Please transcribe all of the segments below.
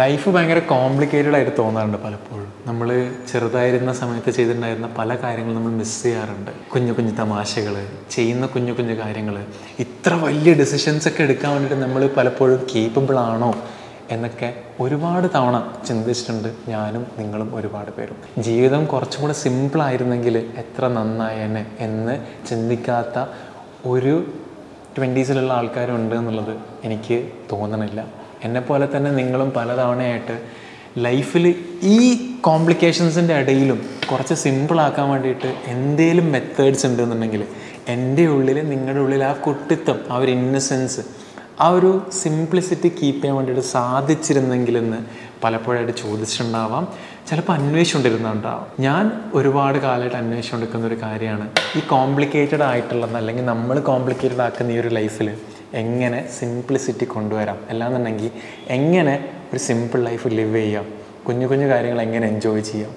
Life ഭയങ്കര complicated ആയിട്ട് തോന്നാറുണ്ട് പലപ്പോഴും. നമ്മൾ ചെറുതായിരുന്ന സമയത്ത് ചെയ്തിട്ടുണ്ടായിരുന്ന പല കാര്യങ്ങളും നമ്മൾ മിസ് ചെയ്യാറുണ്ട്. കുഞ്ഞു കുഞ്ഞു തമാശകൾ ചെയ്യുന്ന കുഞ്ഞു കുഞ്ഞു കാര്യങ്ങൾ ഇത്ര വലിയ ഡിസിഷൻസ് ഒക്കെ എടുക്കാൻ വേണ്ടിയിട്ട് നമ്മൾ പലപ്പോഴും കേപ്പബിൾ ആണോ എന്നൊക്കെ ഒരുപാട് തവണ ചിന്തിച്ചിട്ടുണ്ട് ഞാനും നിങ്ങളും ഒരുപാട് പേരും. ജീവിതം കുറച്ചും കൂടെ സിമ്പിൾ ആയിരുന്നെങ്കിൽ എത്ര നന്നായേനെ എന്ന് ചിന്തിക്കാത്ത ഒരു ട്വന്റീസിലുള്ള ആൾക്കാരുണ്ട് എന്നുള്ളത് എനിക്ക് തോന്നണില്ല. എന്നെപ്പോലെ തന്നെ നിങ്ങളും പലതവണയായിട്ട് ലൈഫിൽ ഈ കോംപ്ലിക്കേഷൻസിന്റെ ഇടയിലും കുറച്ച് സിമ്പിളാക്കാൻ വേണ്ടിയിട്ട് എന്തേലും മെത്തേഡ്സ് ഉണ്ടെന്നുണ്ടെങ്കിൽ എന്റെ ഉള്ളിൽ നിങ്ങളുടെ ഉള്ളിൽ ആ കുട്ടിത്തം ആ ഒരു ഇന്നസെൻസ് ആ ഒരു സിംപ്ലിസിറ്റി കീപ്പ് ചെയ്യാൻ വേണ്ടിയിട്ട് സാധിച്ചിരുന്നെങ്കിലെന്ന് പലപ്പോഴായിട്ട് ചോദിച്ചിട്ടുണ്ടാവാം. ചിലപ്പോൾ അന്വേഷിച്ചുകൊണ്ടിരുന്നുണ്ടാവാം ഞാൻ ഒരുപാട് കാലമായിട്ട് അന്വേഷിച്ചുകൊണ്ടിരിക്കുന്ന ഒരു കാര്യമാണ് ഈ കോംപ്ലിക്കേറ്റഡ് ആയിട്ടുള്ളത് അല്ലെങ്കിൽ നമ്മൾ കോംപ്ലിക്കേറ്റഡ് ആക്കുന്ന ഈ ഒരു ലൈഫിൽ എങ്ങനെ സിംപ്ലിസിറ്റി കൊണ്ടുവരാം? അല്ലാന്നുണ്ടെങ്കിൽ എങ്ങനെ ഒരു സിമ്പിൾ ലൈഫ് ലിവ് ചെയ്യാം? കുഞ്ഞു കുഞ്ഞു കാര്യങ്ങൾ എങ്ങനെ എൻജോയ് ചെയ്യാം?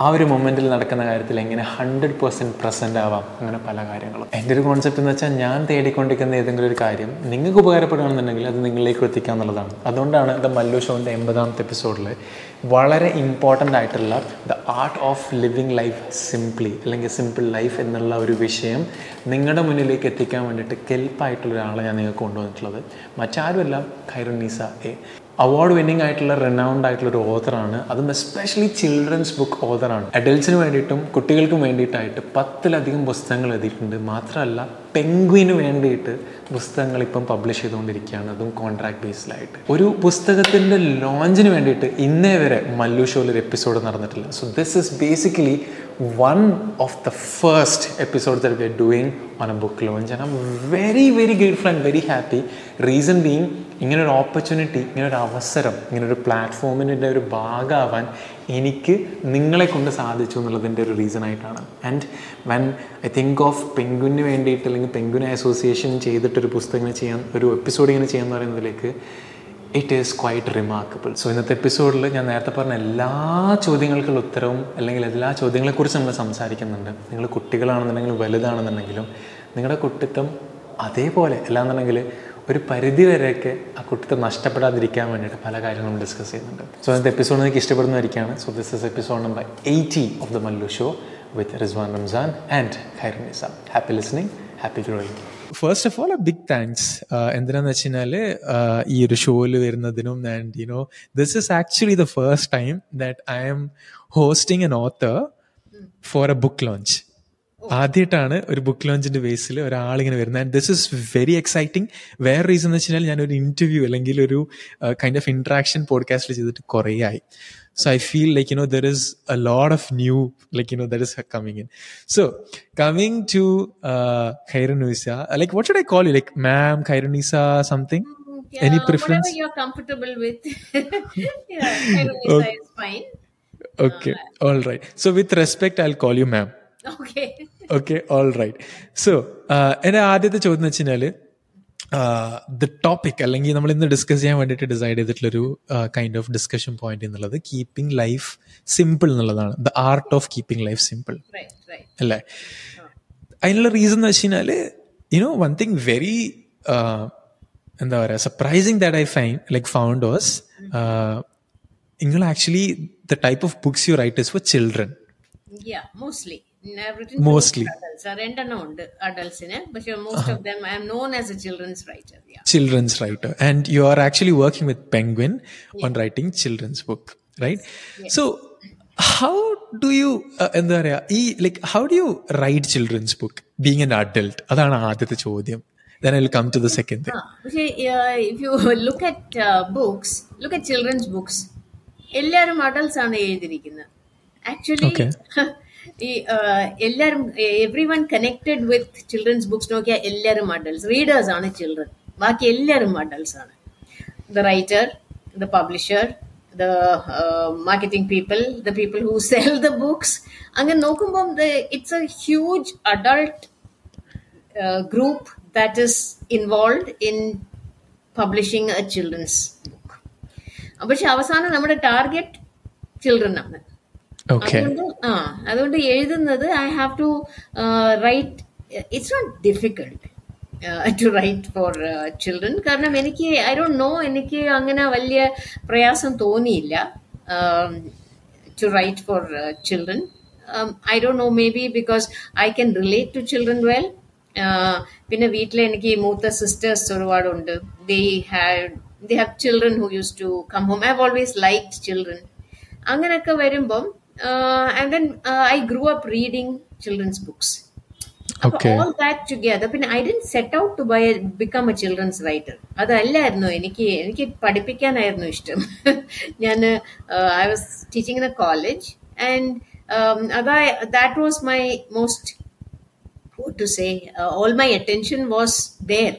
ആ ഒരു മൊമെന്റിൽ നടക്കുന്ന കാര്യത്തിൽ എങ്ങനെ ഹൺഡ്രഡ് പെർസെന്റ് പ്രസന്റ് ആവാം? അങ്ങനെ പല കാര്യങ്ങളും. എന്റെ ഒരു കോൺസെപ്റ്റ് എന്ന് വെച്ചാൽ ഞാൻ തേടിക്കൊണ്ടിരിക്കുന്ന ഏതെങ്കിലും ഒരു കാര്യം നിങ്ങൾക്ക് ഉപകാരപ്പെടുകയാണെന്നുണ്ടെങ്കിൽ അത് നിങ്ങളിലേക്ക് എത്തിക്കുക എന്നുള്ളതാണ് അതുകൊണ്ടാണ് ദ മല്ലു ഷോന്റെ എൺപതാമത്തെ എപ്പിസോഡിൽ വളരെ ഇമ്പോർട്ടന്റ് ആയിട്ടുള്ള the art of living life simply അല്ലെങ്കിൽ സിമ്പിൾ ലൈഫ് എന്നുള്ള ഒരു വിഷയം നിങ്ങളുടെ മുന്നിലേക്ക് എത്തിക്കാൻ വേണ്ടിയിട്ട് കെൽപ്പായിട്ടുള്ള ഒരാളെ ഞാൻ നിങ്ങൾക്ക് കൊണ്ടുവന്നിട്ടുള്ളത്. മറ്റാരുമല്ല ഖൈറുന്നീസ എ. അവാർഡ് വിന്നിംഗ് ആയിട്ടുള്ള റെനൗണ്ട് ആയിട്ടുള്ള ഒരു ഓതറാണ് അതും എസ്പെഷ്യലി ചിൽഡ്രൻസ് ബുക്ക് ഓതറാണ് അഡൽട്സിന് വേണ്ടിയിട്ടും കുട്ടികൾക്കും വേണ്ടിയിട്ടായിട്ട് പത്തിലധികം പുസ്തകങ്ങൾ എഴുതിയിട്ടുണ്ട്. മാത്രമല്ല പെങ്ക്വിന് വേണ്ടിയിട്ട് പുസ്തകങ്ങൾ ഇപ്പം പബ്ലിഷ് ചെയ്തുകൊണ്ടിരിക്കുകയാണ്. അതും കോൺട്രാക്ട് ബേസിലായിട്ട് ഒരു പുസ്തകത്തിന്റെ ലോഞ്ചിന് വേണ്ടിയിട്ട് ഇന്നേ വരെ മല്ലു ഷോയിൽ ഒരു എപ്പിസോഡ് നടന്നിട്ടില്ല. So this is basically one of the first episodes that we are doing on a book launch and I'm very very grateful and very happy reason being ഇങ്ങനെ ഒരു ഓപ്പർച്യൂണിറ്റി ഇങ്ങനെ ഒരു അവസരം ഇങ്ങനെ ഒരു പ്ലാറ്റ്ഫോമിന്റെ ഒരു ഭാഗമാവാൻ എനിക്ക് നിങ്ങളെ കൊണ്ട് സാധിച്ചു എന്നുള്ളതിന്റെ ഒരു റീസൺ ആയിട്ടാണ്. ആൻഡ് വൻ ഐ തിങ്ക് ഓഫ് പെങ്കുവിന് വേണ്ടിയിട്ട് അല്ലെങ്കിൽ പെങ്കുവിനെ അസോസിയേഷൻ ചെയ്തിട്ടൊരു പുസ്തകം ഇങ്ങനെ ചെയ്യാൻ ഒരു എപ്പിസോഡ് ഇങ്ങനെ ചെയ്യാന്ന് പറയുന്നതിലേക്ക് it is quite remarkable so ഇന്നത്തെ എപ്പിസോഡിൽ ഞാൻ നേരത്തെ പറഞ്ഞ എല്ലാ ചോദ്യങ്ങൾക്കുള്ള ഉത്തരവും അല്ലെങ്കിൽ എല്ലാ ചോദ്യങ്ങളെക്കുറിച്ച് നമ്മൾ സംസാരിക്കുന്നുണ്ട്. നിങ്ങൾ കുട്ടികളാണെന്നുണ്ടെങ്കിലും വലുതാണെന്നുണ്ടെങ്കിലും നിങ്ങളുടെ കുട്ടിത്തം അതേപോലെ അല്ലാന്നുണ്ടെങ്കിൽ ഒരു പരിധി വരെയൊക്കെ ആ കുട്ടിത്തം നഷ്ടപ്പെടാതിരിക്കാൻ വേണ്ടിയിട്ട് പല കാര്യങ്ങളും ഡിസ്കസ് ചെയ്യുന്നുണ്ട്. സോ ഇന്നത്തെ എപ്പിസോഡ് നിങ്ങൾക്ക് ഇഷ്ടപ്പെടുന്നതായിരിക്കാണ്. So this is episode number eighty of the Mallu show with Rizwan Ramzan and Khair Nizam happy listening happy growing first of all a big thanks എന്തിനാന്ന് വെച്ച് കഴിഞ്ഞാൽ ഈ ഒരു ഷോയിൽ വരുന്നതിനും and you know this is actually the first time that I M hosting an author for a book launch ആദ്യമായിട്ടാണ് ഒരു book ലോഞ്ചിന്റെ ബേസിൽ ഒരാളിങ്ങനെ വരുന്നത് and this is very exciting വേറെ റീസൺ എന്ന് വെച്ച് കഴിഞ്ഞാൽ ഞാൻ ഒരു ഇന്റർവ്യൂ അല്ലെങ്കിൽ ഒരു കൈൻഡ് ഓഫ് ഇന്ററാക്ഷൻ പോഡ്കാസ്റ്റിൽ ചെയ്തിട്ട് കുറേ ആയി so I feel like you know there is a load of new like you know there is coming in so coming to Khairunnisa like what should I call you like ma'am Khairunnisa something Yeah, Any preference? Whatever you're comfortable with. yeah, Khyrunnisa okay. is fine. Okay. Uh, All right. So, with respect, I'll call you ma'am. Okay all right so എന്റെ ആദ്യത്തെ ചോദ്യം എന്ന് വെച്ച് കഴിഞ്ഞാൽ the topic അല്ലെങ്കിൽ നമ്മൾ ഇന്ന് discuss ചെയ്യാൻ വേണ്ടിയിട്ട് ഡിസൈഡ് ചെയ്തിട്ടുള്ളൊരു കൈൻഡ് ഓഫ് ഡിസ്കഷൻ പോയിന്റ് എന്നുള്ളത് കീപ്പിംഗ് ലൈഫ് സിമ്പിൾ എന്നുള്ളതാണ്. The art of keeping life simple Right, right. അല്ലേ? അതിനുള്ള റീസൺ എന്ന് വെച്ച് കഴിഞ്ഞാൽ യുനോ വൺ തിങ് വെരി എന്താ പറയുക surprising that I find like found was നിങ്ങൾ actually the type of books you write is for children Yeah, mostly. I've written Mostly. for adults. Uh, രണ്ടെണ്ണം ഉണ്ട് അഡൽസിന് പക്ഷെ most of them I M known as A children's writer children's writer and you are actually working with penguin on writing children's book right so how do you uh, എന്താ പറയാ ഈ like how do U right children's book being N adult അതാണ് ആദ്യത്തെ ചോദ്യം then i'll come to the second thing പക്ഷേ if you look at books look at children's books എല്ലാവരും adults ആണ് എഴുതിയിരിക്കുന്നത് ആക്ച്വലി Okay. ഈ uh, എല്ലാവരും every one connected with children's books നോക്കിയാൽ എല്ലാവരും അഡൽട്സ് റീഡേഴ്സ് ആണ് ചിൽഡ്രൻ ബാക്കി എല്ലാവരും അഡൽട്സ് ആണ് the writer the publisher the marketing people the people who sell the books അങ്ങനെ നോക്കുമ്പം it's a huge adult group that is involved in publishing a children's book പക്ഷെ അവസാനം നമ്മുടെ ടാർഗറ്റ് ചിൽഡ്രൻ ആണ് okay അതുകൊണ്ട് എഴുതുന്നത് I have to write it's not difficult to write for children കാരണം എനിക്ക് ഐ ഡോണ്ട് നോ എനിക്ക് അങ്ങനെ വലിയ പ്രയാസം തോന്നിയില്ല to write for children I don't know maybe because I can relate to children well പിന്നെ വീട്ടിൽ എനിക്ക് മൂത്ത സിസ്റ്റേഴ്സ് ഒരുപാടുണ്ട്. They have they have children who use to come home I have always like children അങ്ങനെയൊക്കെ വരുമ്പം and then I grew up reading children's books Okay. All that together പിന്നെ I D set out to by become A children's writer അതല്ലായിരുന്നു എനിക്ക് എനിക്ക് പഠിപ്പിക്കാനായിരുന്നു ഇഷ്ടം ഞാൻ I was teaching in A college and അതാ that was my most what to say uh, all my attention was there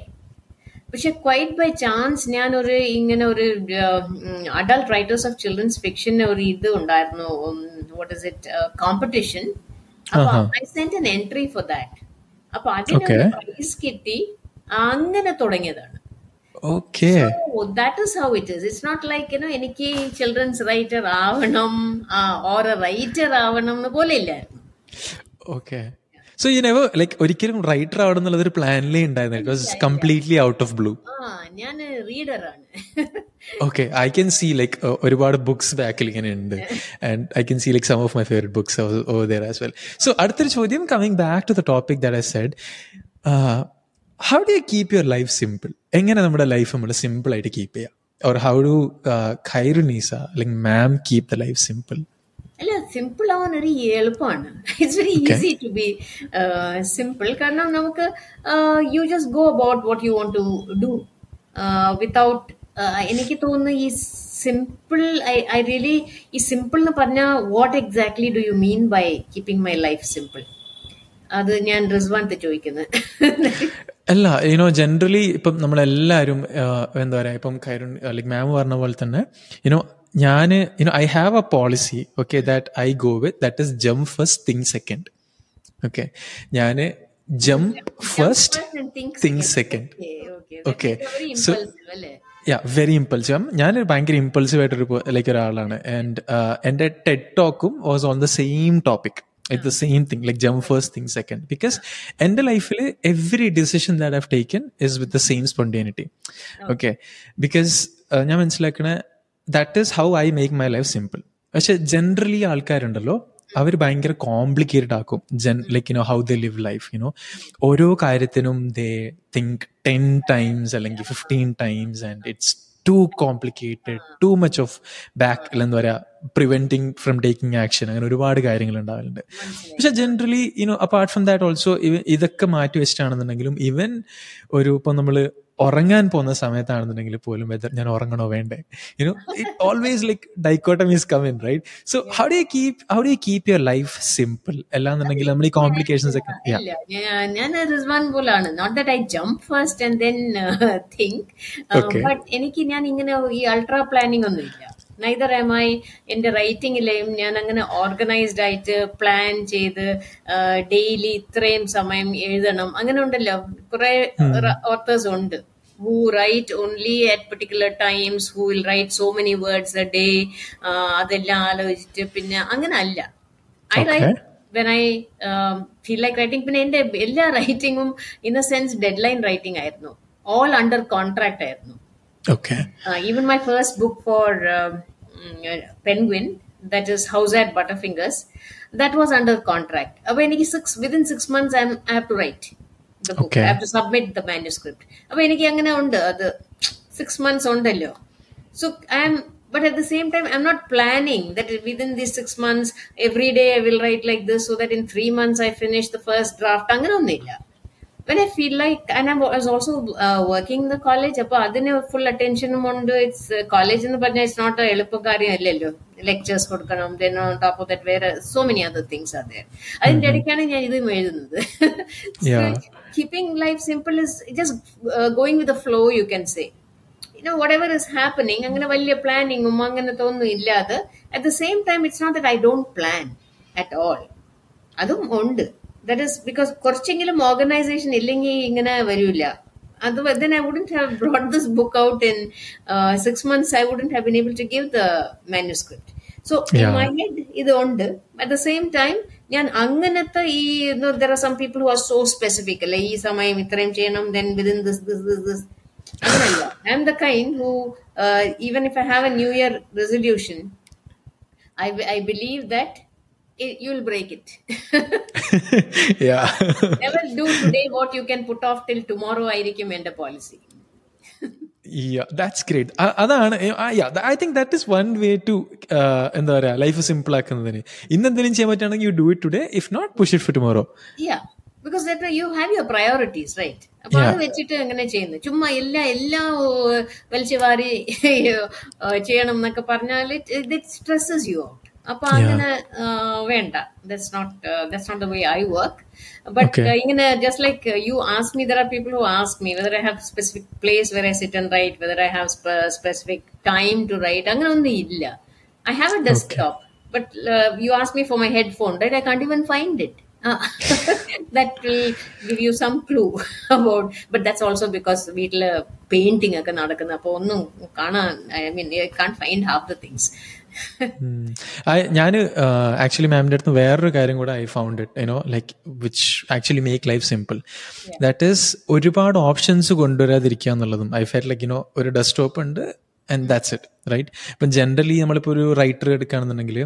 പക്ഷെ quite by chance ഞാൻ ഒരു ഇങ്ങനെ ഒരു adult writers of children's fiction ഒരു ഇത് ഉണ്ടായിരുന്നു വാട്ട് ഇസ് ഇറ്റ് കോമ്പറ്റീഷൻ അപ്പൊ I sent an entry for that അപ്പൊ അതിനൊരു പ്രൈസ് കിട്ടി അങ്ങനെ തുടങ്ങിയതാണ്. Okay that is how it is it's not like you know എനിക്ക് ചിൽഡ്രൻസ് റൈറ്റർ ആവണം ഓർ റൈറ്റർ ആവണം എന്ന് പോലെ ഇല്ലായിരുന്നു. Okay so you never like ഒരിക്കലും റൈറ്റർ ആവണം എന്നുള്ളത് ഒരു പ്ലാനിലേ ഉണ്ടായിരുന്നു it was completely out of blue ആ ഞാൻ ആണ് okay I can see like ഒരുപാട് ബുക്സ് ബാക്കിൽ ഇങ്ങനെ ഉണ്ട്. And I can see like some of my favourite books over there as well so അടുത്തൊരു ചോദ്യം coming back to the topic that I said how do you keep your life simple എങ്ങനെ നമ്മുടെ life നമ്മൾ simple ആയിട്ട് keep ചെയ്യാം? Or how do Khairunnisa അല്ലെങ്കിൽ ma'am keep the life simple അല്ല simple ആവാൻ ഒരു എളുപ്പമാണ് it's very easy to be simple കാരണം നമുക്ക് you just go about what you want to do without എനിക്ക് തോന്നുന്നു ഈ സിമ്പിൾ ഐ റിയലി ഈ സിമ്പിൾ എന്ന് പറഞ്ഞാൽ what exactly do you mean by keeping my life simple അത് ഞാൻ റിസ്വാൻത്ത് ചോദിക്കുന്നത് അല്ല യുനോ ജനറലി ഇപ്പം നമ്മളെല്ലാവരും എന്താ പറയുക ഇപ്പം കൈരു ലൈക് മാം പറഞ്ഞ പോലെ തന്നെ യുനോ ഞാൻ you know I have a policy okay that I go with that is jump first thing second okay ഞാൻ jump first think second Okay. So- അല്ലേ? യാ വെരി ഇമ്പൾസീവ് ഞാൻ ഭയങ്കര ഇമ്പൾസീവ് ആയിട്ടൊരു ലൈക്ക് ഒരാളാണ്. ആൻഡ് എന്റെ TED ടോക്കും was on the same topic it the same thing like jump first thing second because എന്റെ ലൈഫിൽ every decision that have taken is with the same spontaneity okay because ഞാൻ മനസ്സിലാക്കണേ that is how I make my life simple പക്ഷെ generally ആൾക്കാരുണ്ടല്ലോ അവർ ഭയങ്കര complicated ആക്കും. Jan like you know how the live life you know ഓരോ കാര്യത്തിനും they think ten times അല്ലെങ്കിൽ fifteen times and it's too complicated too much of back എന്താ പറയാ പ്രിവെന്റിങ് ഫ്രം ടേക്കിംഗ് ആക്ഷൻ അങ്ങനെ ഒരുപാട് കാര്യങ്ങൾ ഉണ്ടാവലുണ്ട്. പക്ഷെ generally you know apart from that also ഇതൊക്കെ മാറ്റി വെച്ചിട്ടാണെന്നുണ്ടെങ്കിലും ഇവൻ ഒരു ഇപ്പം നമ്മൾ ഉറങ്ങാൻ പോകുന്ന സമയത്താണെന്നുണ്ടെങ്കിൽ പോലും വെദർ ഞാൻ ഉറങ്ങണോ വേണ്ടേ? You know it always like dichotomy is come in right so how do keep how do keep your life simple അല്ലാന്നുണ്ടെങ്കിൽ നമ്മൾ ഈ കോംപ്ലിക്കേഷൻസ് ഒക്കെ ഞാൻ- ഞാൻ റിസ്വാൻ പോലാണ്. Not that I jump first and then think Okay. But എനിക്ക് ഞാൻ ഇങ്ങനെ ഈ അൾട്രാ പ്ലാനിങ് ഒന്നും ഇല്ല. നൈദർ എം ഐ എന്റെ റൈറ്റിംഗിലെയും ഞാൻ അങ്ങനെ ഓർഗനൈസ്ഡ് ആയിട്ട് പ്ലാൻ ചെയ്ത് ഡെയിലി ഇത്രയും സമയം എഴുതണം. അങ്ങനെ ഉണ്ടല്ലോ. കുറെ ഓർത്തേഴ്സ് ഉണ്ട്. who write only at particular times, who will write so many words a day, uh, I write when I um, feel like writing. writing in a sense deadline writing I know. All under contract I know. Okay. Uh, even my first book for um, mm, Penguin, that is Howzzat Butterfingers, that was under contract. Uh, when six within six months, I'm, I have to write. The book Okay. I have to submit the മാന്യൂസ്ക്രിപ്റ്റ് അപ്പൊ എനിക്ക് അങ്ങനെ ഉണ്ട് അത് six months ഉണ്ടല്ലോ So I'm, but at the same time, I'm not planning that within these six months, every day I will write like this so that in three months I finish the first draft. When I feel like, and I was also uh, working the college, അപ്പോൾ അതിന് full അറ്റൻഷനും ഉണ്ട്. It's college എന്ന് പറഞ്ഞാൽ it's not എളുപ്പകാര്യം അല്ലല്ലോ. Lectures കൊടുക്കണം then on top of that വേറെ so many other things are അതിന്റെ ഇടയ്ക്കാണ് ഞാൻ ഇതും എഴുതുന്നത്. Keeping life simple is just going with flow you can say you know whatever is happening അങ്ങനെ വലിയ പ്ലാനിങ്ങും അങ്ങനത്തെ ഒന്നും ഇല്ലാതെ at the same time it's not that I don't plan at all അതും ഉണ്ട്. ദറ്റ് ഇസ് ബിക്കോസ് കുറച്ചെങ്കിലും organisation ഇല്ലെങ്കിൽ ഇങ്ങനെ വരില്ല അത് then I wouldn't have brought this book out in uh, six months. I wouldn't have been able to give the manuscript. So in my head ഇത് ഉണ്ട്. At the same time ഞാൻ അങ്ങനത്തെ ഈ there are some people who are so specific അല്ലെ ഈ സമയം ഇത്രയും ചെയ്യണം then within this this this this അങ്ങനല്ല I am the kind who even if I have a new year resolution I I believe that you will break it yeah. Never what you can put off till tomorrow ആയിരിക്കും എന്റെ policy yeah that's great. അ- അതാണ് I think that is one way to എന്താ പറയാ life simple ആക്കുന്നതിന്. ഇന്ന് എന്തെങ്കിലും ചെയ്യാൻ പറ്റുകയാണെങ്കിൽ you do it today if not push it for tomorrow Yeah, because you have you have your priorities, right? അപ്പൊ അത് വെച്ചിട്ട് എങ്ങനെ ചെയ്യുന്നു. ചുമ്മാ എല്ലാ എല്ലാം വലിച്ചു വാരി ചെയ്യണം എന്നൊക്കെ പറഞ്ഞാൽ ഇറ്റ് സ്ട്രെസ്സസ് യു ഔട്ട് അപ്പൊ അങ്ങനെ ആ, വേണ്ട that's not that's not the way I work but ഇങ്ങനെ just like you ask me there are people who ask me whether I have specific place where I sit and write whether I have specific time to write അങ്ങനെ ഒന്നും ഇല്ല I have A desktop but uh, you asked me for my headphone, right? I can't even find it. Uh, that will give you some clue about. But that's also because വീട്ടില് painting ഒക്കെ നടക്കുന്ന അപ്പൊ ഒന്നും കാണാൻ I mean I can't find half the things ഞാൻ actually മാമിന്റെ അടുത്ത് വേറൊരു കാര്യം കൂടെ I found it you know like which actually make life simple that is ഒരുപാട് ഓപ്ഷൻസ് കൊണ്ടുവരാതിരിക്കുക എന്നുള്ളതും. I feel like you know ഒരു ഡെസ്ക്ടോപ്പ് ഉണ്ട് ആൻഡ് ദാറ്റ്സ് ഇറ്റ് റൈറ്റ് ഇപ്പം ജനറലി നമ്മളിപ്പോൾ ഒരു റൈറ്റർ എടുക്കുകയാണെന്നുണ്ടെങ്കിൽ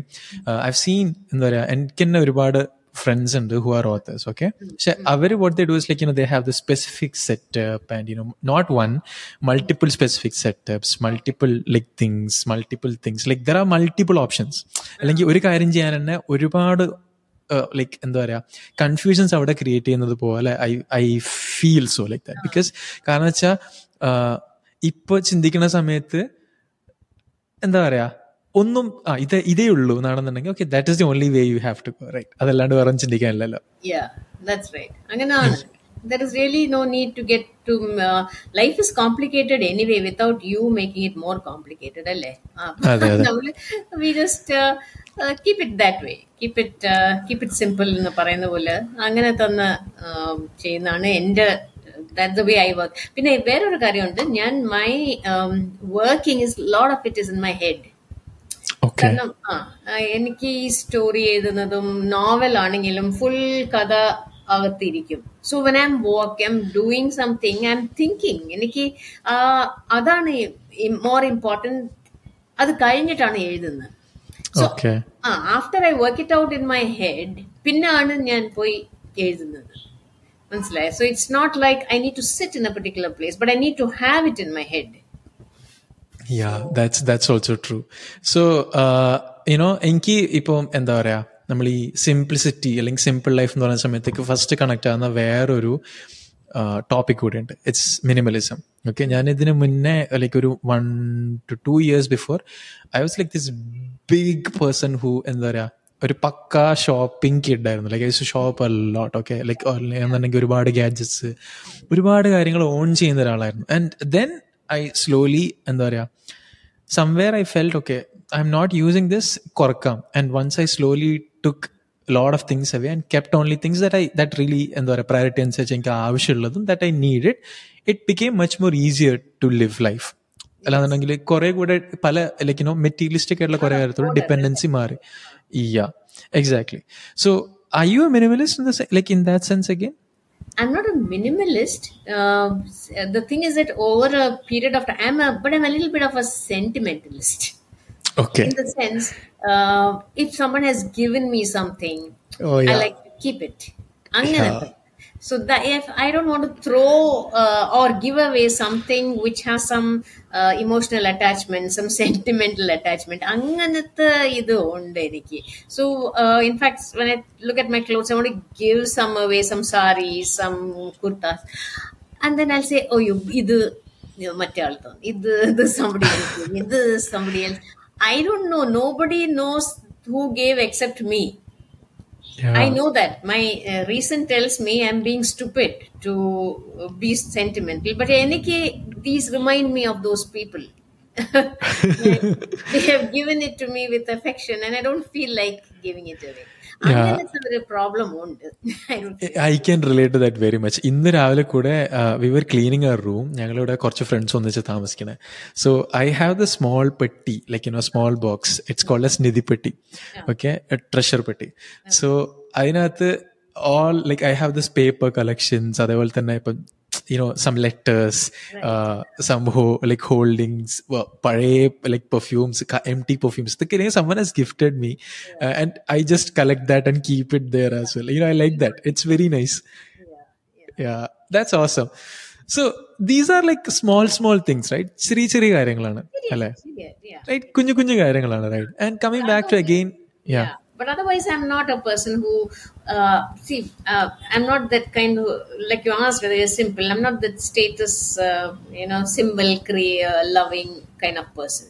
ഐ സീൻ എന്താ പറയുക എനിക്ക് തന്നെ ഒരുപാട് friends and who are authors okay so mm-hmm. what they do is like you know they have the specific setup and you know not one multiple specific setups multiple like things multiple things like there are multiple options അല്ലെങ്കിൽ ഒരു കാര്യം ചെയ്യാൻ തന്നെ ഒരുപാട് like എന്താ പറയാ confusions അവിടെ create ചെയ്യുന്നത് പോലെ I I feel so like that because കാരണം വെച്ചാൽ ഇപ്പൊ ചിന്തിക്കുന്ന സമയത്ത് എന്താ പറയാ ഒന്നും ആ ഇത് ഇതേ ഉള്ളൂ എന്നാണെന്നുണ്ടെങ്കിൽ okay that is the only way you have to go right അതല്ലാണ്ട് വേറെ ചിന്തിക്കാനില്ലല്ലോ. അങ്ങനെയാണ്. There is really no need to get to uh, life is complicated anyway without you making it more complicated we just uh, uh, keep it that way. Keep it keep it simple എന്ന് പറയുന്ന പോലെ അങ്ങനെ തന്നെ ചെയ്യുന്നതാണ് എന്റെ that the way I work പിന്നെ വേറൊരു കാര്യമുണ്ട്. ഞാൻ my working is lot of it is in my head okay. കാരണം ആ എനിക്ക് ഈ സ്റ്റോറി എഴുതുന്നതും നോവൽ ആണെങ്കിലും ഫുൾ കഥ അകത്തിരിക്കും. So when I'm work I'm doing something I'm thinking എനിക്ക് അതാണ് മോർ ഇമ്പോർട്ടന്റ് അത് കഴിഞ്ഞിട്ടാണ് എഴുതുന്നത്. So uh after I work it out in my head പിന്നാണ് ഞാൻ പോയി എഴുതുന്നത്. മനസ്സിലായോ? So it's not like I need to sit in a particular place but I need to have it in my head yeah that's that's also true so you know എനിക്ക് ഇപ്പം എന്താ പറയാ നമ്മൾ ഈ സിംപ്ലിസിറ്റി അല്ലെങ്കിൽ സിമ്പിൾ ലൈഫ് എന്ന് പറയുന്ന സമയത്തേക്ക് ഫസ്റ്റ് കണക്ട് ആകുന്ന വേറൊരു ടോപ്പിക് കൂടിയുണ്ട്. ഇറ്റ്സ് മിനിമലിസം ഓക്കെ ഞാൻ ഇതിന് മുന്നേ ലൈക്ക് ഒരു one two two years before I was like this big person who എന്താ പറയാ ഒരു പക്ക shopping കിഡായിരുന്നു like I shop a lot okay like എന്നുണ്ടെങ്കിൽ ഒരുപാട് ഗാഡ്ജറ്റ്സ് ഒരുപാട് കാര്യങ്ങൾ ഓൺ ചെയ്യുന്ന ഒരാളായിരുന്നു. And then ഐ സ്ലോലി എന്താ പറയാ somewhere I felt okay I am not using this കുറക്കാം and once I slowly took load of things away and kept only things that I that really എന്താ പറയുക priority അനുസരിച്ച് എനിക്ക് ആവശ്യമുള്ളതും that I need it it became much more easier to live life അല്ലാന്നുണ്ടെങ്കിൽ കുറെ കൂടെ പല like no materialistic ആയിട്ടുള്ള കുറെ കാര്യത്തോട് ഡിപ്പെൻഡൻസി മാറി yeah exactly so I you a minimalist like in that sense again I'm not a minimalist. Uh, the thing is that over a period of time, I'm a, but I'm a little bit of a sentimentalist. Okay. In the sense, uh, if someone has given me something, oh, yeah. I like to keep it. I'm yeah. gonna So that if I don't want to throw uh, or give away something which has some uh, emotional attachment, some sentimental attachment, അങ്ങനത്തെ ഇത് ഉണ്ട് എനിക്ക്. So uh, in fact, when I look at my clothes, I want to give some away, some saris, some kurtas, and then I'll say, oh, you ഇത് മറ്റേ ആൾ തോന്നി ഇത് ഇത് somebody else ഇത് somebody else. I don't know. Nobody knows who gave except Yeah. I know that my uh, reason tells me I'm being stupid to uh, be sentimental, but in any case, these remind me of those people. they have given it to me with affection, and I don't feel like giving it away. I can relate that very much ഇന്ന് രാവിലെ കൂടെ we were cleaning our room ഞങ്ങളിവിടെ കുറച്ച് friends ഒന്നിച്ച് താമസിക്കുന്നത് so I have the small പെട്ടി like you know small box it's called as നിധി പെട്ടി. Okay treasure പെട്ടി. സോ അതിനകത്ത് all like I have this paper collections അതേപോലെ തന്നെ ഇപ്പം യുനോ സം ലെറ്റേഴ്സ് സം ഹോ ലൈക്ക് ഹോൾഡിങ്സ് പഴയ like perfumes M T perfumes ഇതൊക്കെ someone has gifted me uh, and i just collect that and keep it there as well you know i like that it's very nice yeah that's awesome so these are like small small things right ചെറിയ ചെറിയ കാര്യങ്ങളാണ് അല്ലേ Yeah, yeah. Right കുഞ്ഞു കുഞ്ഞു കാര്യങ്ങളാണ് right and coming back to again yeah Yeah. But otherwise, I'm not a person who, uh, see, uh, I'm not that kind of, like you asked whether you're simple, I'm not that status, uh, you know, symbol crea- loving kind of person.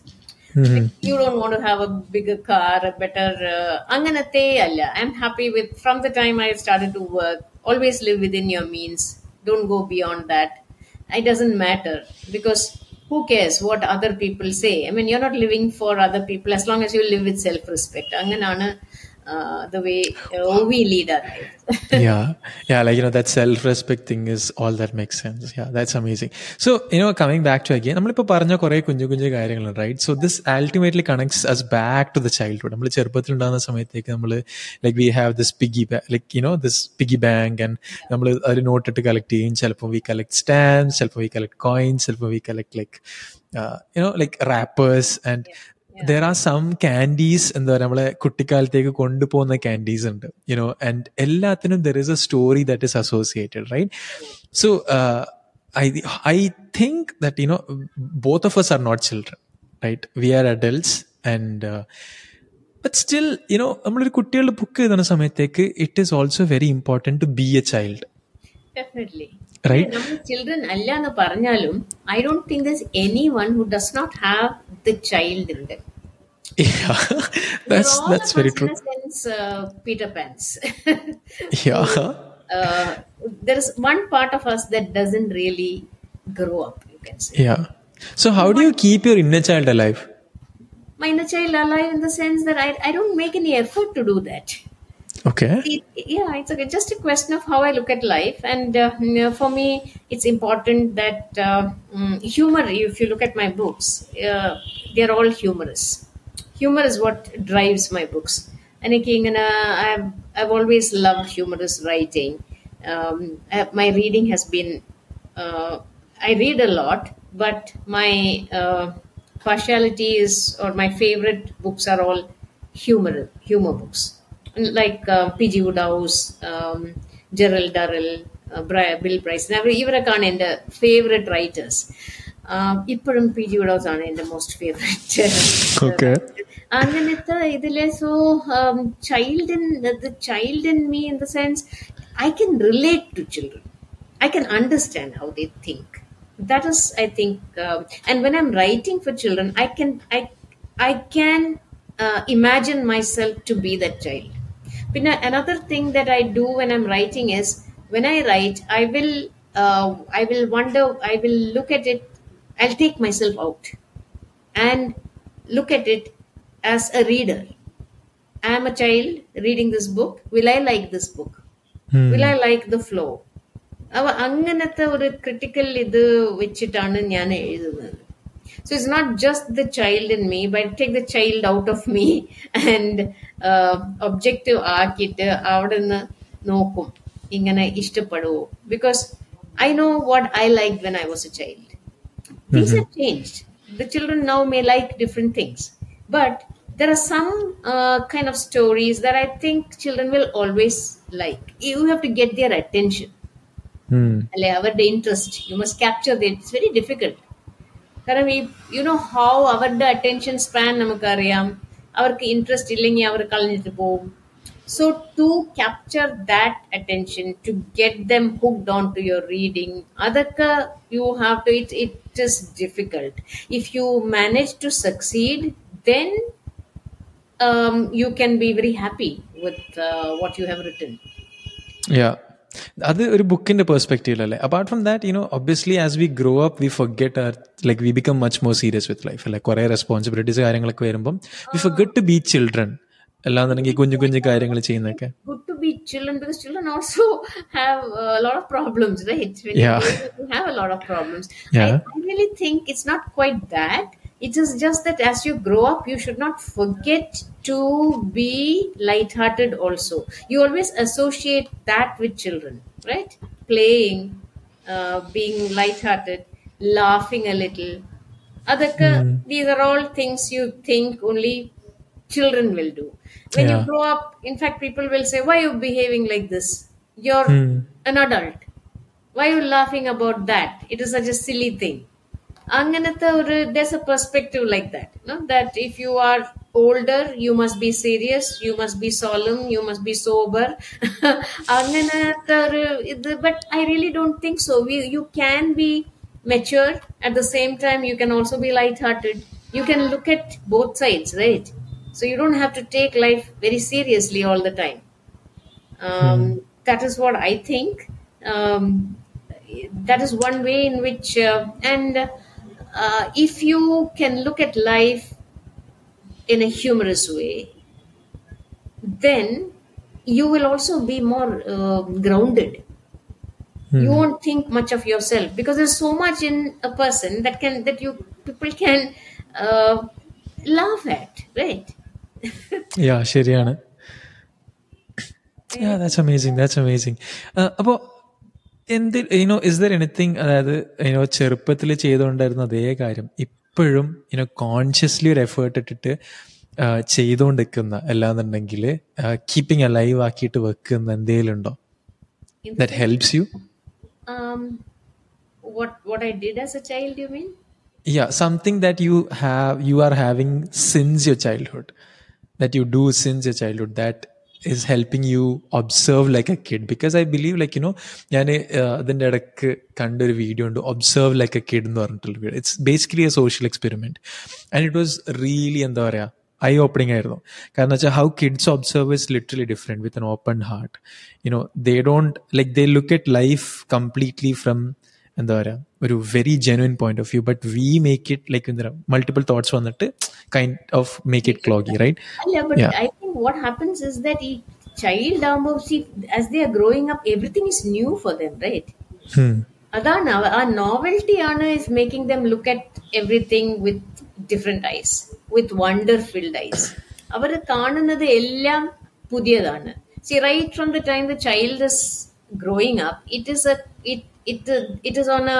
Like, you don't want to have a bigger car, a better, uh, anganate alla. I'm happy with, from the time I started to work, always live within your means. Don't go beyond that. It doesn't matter because who cares what other people say? I mean, you're not living for other people as long as you live with self respect. uh, the way uh, we lead our life. yeah yeah like you know that self-respect thing is all that makes sense yeah that's amazing so you know coming back to again നമ്മളിപ്പോൾ പറഞ്ഞ കുറേ കുഞ്ഞു കുഞ്ഞു കാര്യങ്ങളുണ്ട് right so this ultimately connects us back to the childhood നമ്മൾ ചെറുപ്പത്തിൽ ഉണ്ടാകുന്ന സമയത്തേക്ക് നമ്മൾ like we have this piggy like you know this piggy bank and നമ്മൾ അതിൽ നോട്ട് ഇട്ട് കളക്ട് ചെയ്യും ചിലപ്പോൾ വി കളക്ട് സ്റ്റാമ്പ്സ് ചിലപ്പോൾ വി കളക്ട് കോയിൻസ് ചിലപ്പോൾ V collect like you no like wrappers and There are some candies എന്താ പറയുക നമ്മളെ കുട്ടിക്കാലത്തേക്ക് കൊണ്ടുപോകുന്ന കാൻഡീസ് ഉണ്ട്. യുനോ ആൻഡ് എല്ലാത്തിനും there is a story that is associated right so I I think that you know both of us are not children right we are adults and but still you know നമ്മളൊരു കുട്ടികളുടെ book എഴുതുന്ന സമയത്തേക്ക് it is also very important to be a child Definitely. Right. നമ്മൾ children അല്ല എന്ന് പറഞ്ഞാലും I don't think there's any one who does not have the child in them Yeah, that's that's very true. Sense, uh, Peter Pans. Yeah. uh, there is one part of us that doesn't really grow up. You can say. Yeah. So how do you keep your inner child alive? My inner child alive in the sense that I, I don't make any effort to do that. Okay. it, yeah, it's a, just a question of how I look at life. And uh, for me, it's important that uh, mm, humor, if you look at my books, uh, they're all humorous. Humor is what drives my books. And again, uh, I've, I've always loved humorous writing. Um, my reading has been, uh, I read a lot, but my uh, partiality is, or my favorite books are all humor, humor books like uh, P.G. Wodehouse, um, Gerald Durrell, uh, Bri- Bill Bryson, അവർ ഇവരൊക്കെയാണ് എൻ്റെ favourite writers ഇപ്പോഴും P G widows ആണ് എൻ്റെ most favourite അങ്ങനത്തെ ഇതിലെ so child in the child in me in the sense I can relate to children I can understand how they think that is i think um, and when i'm writing for children i can i i can uh, imagine myself to be that child. പിന്നെ another thing that I do when I writing is when I write I will I will wonder I will look at it I take myself out and look at it as a reader I am a child reading this book will I like this book will I like the flow അവ അങ്ങനത്തെ ഒരു critical ഇത് വെച്ചിട്ടാണ് ഞാൻ എഴുതുന്നത്. So it's not just the child in me but take the child out of me and objective ആക്കിയിട്ട് അവിടെ നിന്ന് നോക്കും ഇങ്ങനെ ഇഷ്ടപ്പെടുവോ because I know what I like when I was A child things have changed. The children now may like different things, but there are some uh, kind of stories that I think children will always like. You have to get their attention. Hmm. അല്ലെ അവരുടെ interest you must capture it's very difficult കാരണം ഈ you know how അവരുടെ attention span നമുക്കറിയാം അവർക്ക് interest ഇല്ലെങ്കിൽ അവർ കളഞ്ഞിട്ട് പോകും so to capture that attention to get them hooked on to your reading അതൊക്കെ you have to it it is difficult if you manage to succeed then um, you can be very happy with uh, what you have written. Yeah. അത് ഒരു ബുക്കിന്റെ പെർസ്പെക്റ്റീവിലല്ലേ apart from that you know obviously as we grow up V forget our like we become much more serious with life അല്ലെ കുറെ responsibilities കാര്യങ്ങളൊക്കെ വരുമ്പം V forget to B children അല്ലാന്നുണ്ടെങ്കിൽ കുഞ്ഞു കുഞ്ഞു കാര്യങ്ങൾ ചെയ്യുന്നൊക്കെ good to be children because children also have a lot of problems, right? When Yeah. you grow up, you have a lot of problems. yeah. I, I really think it's not quite that. It is just that as you grow up, you should not forget to be light-hearted. Also, you always associate that with children, right? Playing, uh, being light-hearted, laughing a little. Adaka, these are all things you think only children will do. When you Yeah. grow up, in fact, people will say, Why are you behaving like this? You're an adult. Why are you laughing about that? It is such a silly thing. അങ്ങനത്തെ ഒരു there's a perspective like that no that if you are older you must be serious you must be solemn you must be sober അങ്ങനത്തെ ഒരു ഇത് but i really don't think so we, you can be mature at the same time you can also be light-hearted you can look at both sides right so you don't have to take life very seriously all the time um, that is what i think um, that is one way in which uh, and uh, if you can look at life in a humorous way then you will also be more uh, grounded you won't think much of yourself because there's so much in a person that can that you people can uh, laugh at right യാ ശരിയാണ് that's amazing that's amazing അപ്പോൾ എന്ത് you know is there anything അതായത് you know ചെറുപ്പത്തിൽ ചെയ്തുകൊണ്ടായിരുന്ന അതേ കാര്യം ഇപ്പോഴും you know consciously ഒരു എഫേർട്ട് ഇട്ടിട്ട് ആ, ചെയ്തുകൊണ്ടിരിക്കുന്ന അല്ലാന്നുണ്ടെങ്കിൽ കീപ്പിംഗ് എ ലൈവ് ആക്കിയിട്ട് വെക്കുന്ന എന്തെങ്കിലും ഉണ്ടോ that helps U um what what i did as a child you mean yeah something that you have you are having since your childhood that you do since your childhood that is helping you observe like a kid. Because i believe like you know ഞാൻ അതിന്റെ ഇടയ്ക്ക് കണ്ടൊരു video ഉണ്ട് observe like A kid എന്ന് പറഞ്ഞിട്ടുള്ള video it's basically a social experiment and it was really എന്താ പറയുക eye opening ആയിരുന്നു. കാരണം വെച്ചാൽ how kids observe is literally different with an open heart you know they don't like they look at life completely from എന്താ പറയുക ഒരു very genuine point of view but we make it like എന്താ multiple thoughts വന്നിട്ട് kind of make it cloggy right yeah but Yeah. i think what happens is that each child ആകുമ്പോൾ see as they are growing up everything is new for them right അതാണ് അവ- ആ novelty ആണ് is making them look at everything with different eyes with wonder filled eyes അവർ കാണുന്നത് എല്ലാം പുതിയതാണ് see right from the time the child is growing up it is it it is on A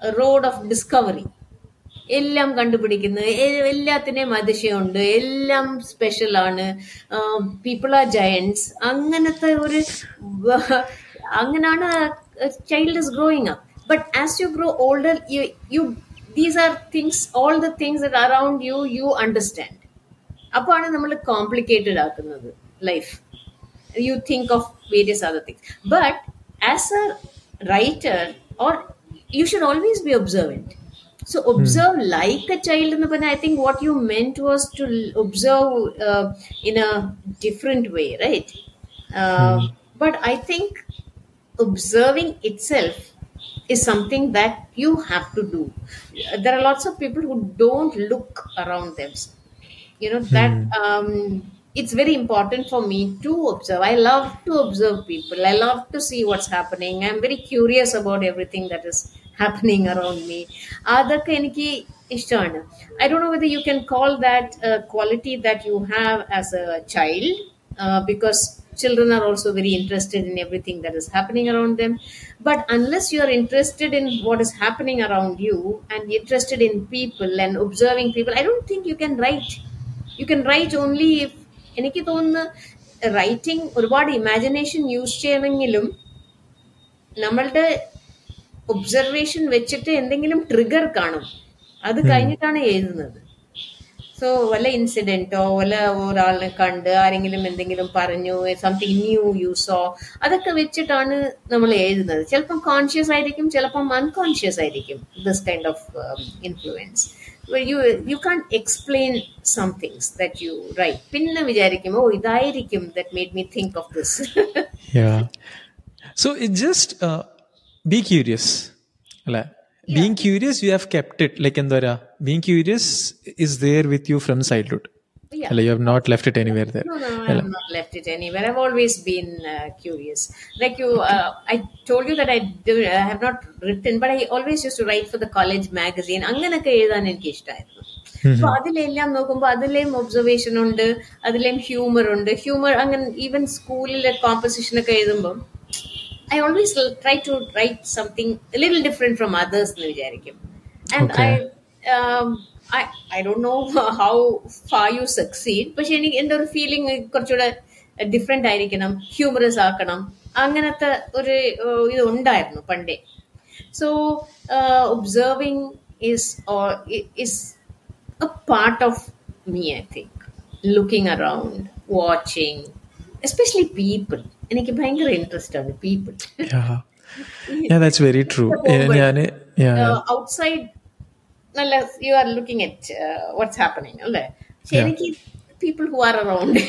road of discovery എല്ലാം കണ്ടുപിടിക്കുന്നത് എല്ലാത്തിനെയും അതിശയമുണ്ട്. എല്ലാം സ്പെഷ്യലാണ് people are giants അങ്ങനത്തെ ഒരു അങ്ങനെയാണ് child is growing up but as you grow older you you these are things all the things around you you understand അപ്പോഴാണ് നമ്മൾ കോംപ്ലിക്കേറ്റഡ് ആക്കുന്നത് life you think of various other things but as a writer or you should always be observant. So observe like a child in the but I think what you meant was to observe uh, in a different way, right? Uh, But I think observing itself is something that you have to do. There are lots of people who don't look around themselves you know that um, it's very important for me to observe i love to observe people i love to see what's happening i'm very curious about everything that is happening around me അതൊക്കെ എനിക്ക് ഇഷ്ടമാണ് I don't no whether you can call that quality that you have as A child because children are also very interested in everything that is happening around them but unless you are interested in what is happening around you and interested in people and observing people i don't think you can write you can write only if എനിക്ക് തോന്നുന്നു writing ഒരുപാട് imagination use ചെയ്യണമെങ്കിലും നമ്മളുടെ observation വെച്ചിട്ട് എന്തെങ്കിലും trigger കാണും. അത് കഴിഞ്ഞിട്ടാണ് എഴുതുന്നത്. സോ വല്ല ഇൻസിഡന്റോ വല്ല ഒരാളിനെ കണ്ട് ആരെങ്കിലും എന്തെങ്കിലും പറഞ്ഞു സംതിങ് ന്യൂ യൂസോ അതൊക്കെ വെച്ചിട്ടാണ് നമ്മൾ എഴുതുന്നത്. ചിലപ്പം കോൺഷ്യസ് ആയിരിക്കും ചിലപ്പം അൺകോൺഷ്യസ് ആയിരിക്കും this kind of influence U U can't explain some things that you right പിന്നെ വിചാരിക്കും ഓ ഇതായിരിക്കും that made me think of this Yeah. So it just uh, be curious. അല്ലേ being curious you have kept it like എന്താ പറയുക being curious is there with you from സൈൽഡ്ഹുഡ് Yeah. അല്ല you have not left it anywhere there No, no, I have not left it anywhere. I've always been uh, curious. Like you, uh, I told you that I do. I have not written, but I always used to write for the college magazine. അങ്ങനൊക്കെ എഴുതാൻ എനിക്ക് ഇഷ്ടമായിരുന്നു അപ്പൊ അതിലെല്ലാം നോക്കുമ്പോൾ അതിലെയും observation ഉണ്ട് അതിലെയും ഹ്യൂമർ ഉണ്ട് ഹ്യൂമർ അങ്ങനെ ഈവൻ സ്കൂളിലെ കോമ്പസിഷൻ ഒക്കെ എഴുതുമ്പോൾ I always try to write something little different from others എന്ന് വിചാരിക്കും and I I I don't know how far you succeed പക്ഷെ എനിക്ക് എൻ്റെ ഒരു ഫീലിംഗ് കുറച്ചുകൂടെ ഡിഫറെന്റ് ആയിരിക്കണം ഹ്യൂമറസ് ആക്കണം അങ്ങനത്തെ ഒരു ഏഹ്, ഇത് ഉണ്ടായിരുന്നു പണ്ടേ so observing is is a part of me, I think. Looking around, watching, especially people. എനിക്ക് ഭയങ്കര ഇൻട്രസ്റ്റ് ആണ് പീപ്പിൾ ദാറ്റ്സ് വെരി ട്രൂ ഞാൻ ഔട്ട്സൈഡ് നല്ല you are looking at what's happening അല്ലേ പക്ഷെ എനിക്ക് people who are around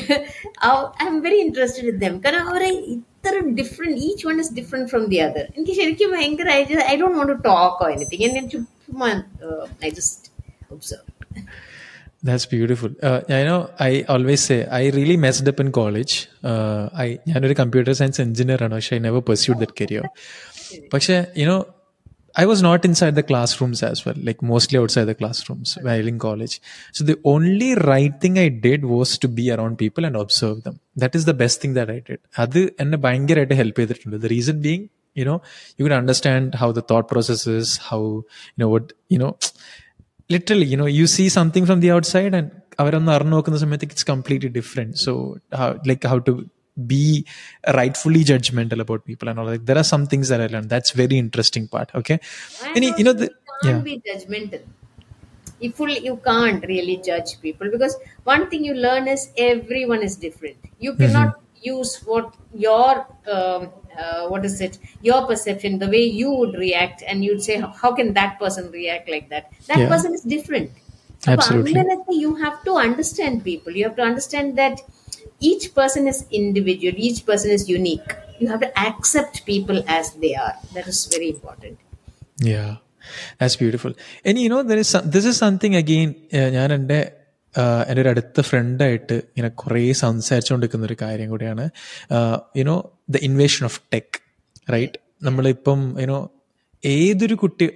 I M very interested in them കാരണം അവരെ ഇത്ര different each one is different from the other എനിക്ക് ശരിക്കും ഭയങ്കര I don't want to talk oh anything എന്നെ ചുമ്മാ I just observe That's beautiful. Uh, I know I always say I really messed up in college. Uh, I ഞാനൊരു computer science engineer ആണ് പക്ഷെ I never pursued that career പക്ഷെ you know I was not inside the classrooms as well, like mostly outside the classrooms while in college. So the only right thing I did was to be around people and observe them. That is the best thing that I did. അത് എന്നെ ഭയങ്കരമായിട്ട് help ചെയ്തിട്ടുണ്ട് the reason being you know you could understand how the thought process is how you know what you know literally you know you see something from the outside and അവരൊന്ന് അറിഞ്ഞു നോക്കുന്ന സമയത്ത് it's completely different so like how to be rightfully judgmental about people and all like there are some things that i learned that's very interesting part okay and, you, know the, can't yeah. be judgmental you fully you can't really judge people because one thing you learn is everyone is different you mm-hmm. cannot mm-hmm. use what your um, uh, what is it your perception the way you would react and you'd say how, how can that person react like that that yeah. person is different Absolutely. So, you have to understand people you have to understand that each person is individual each person is unique you have to accept people as they are that is very important Yeah, that's beautiful. And you know, there is some, this is something again. uh, ഞാൻ എൻ്റെ uh, എൻ്റെ ഒരു അടുത്ത ഫ്രണ്ടായിട്ട് ഇങ്ങനെ കുറേ സംസാരിച്ചുകൊണ്ടിരിക്കുന്ന ഒരു കാര്യം കൂടിയാണ് you know the invasion of tech right നമ്മളിപ്പം യുനോ ഏതൊരു കുട്ടി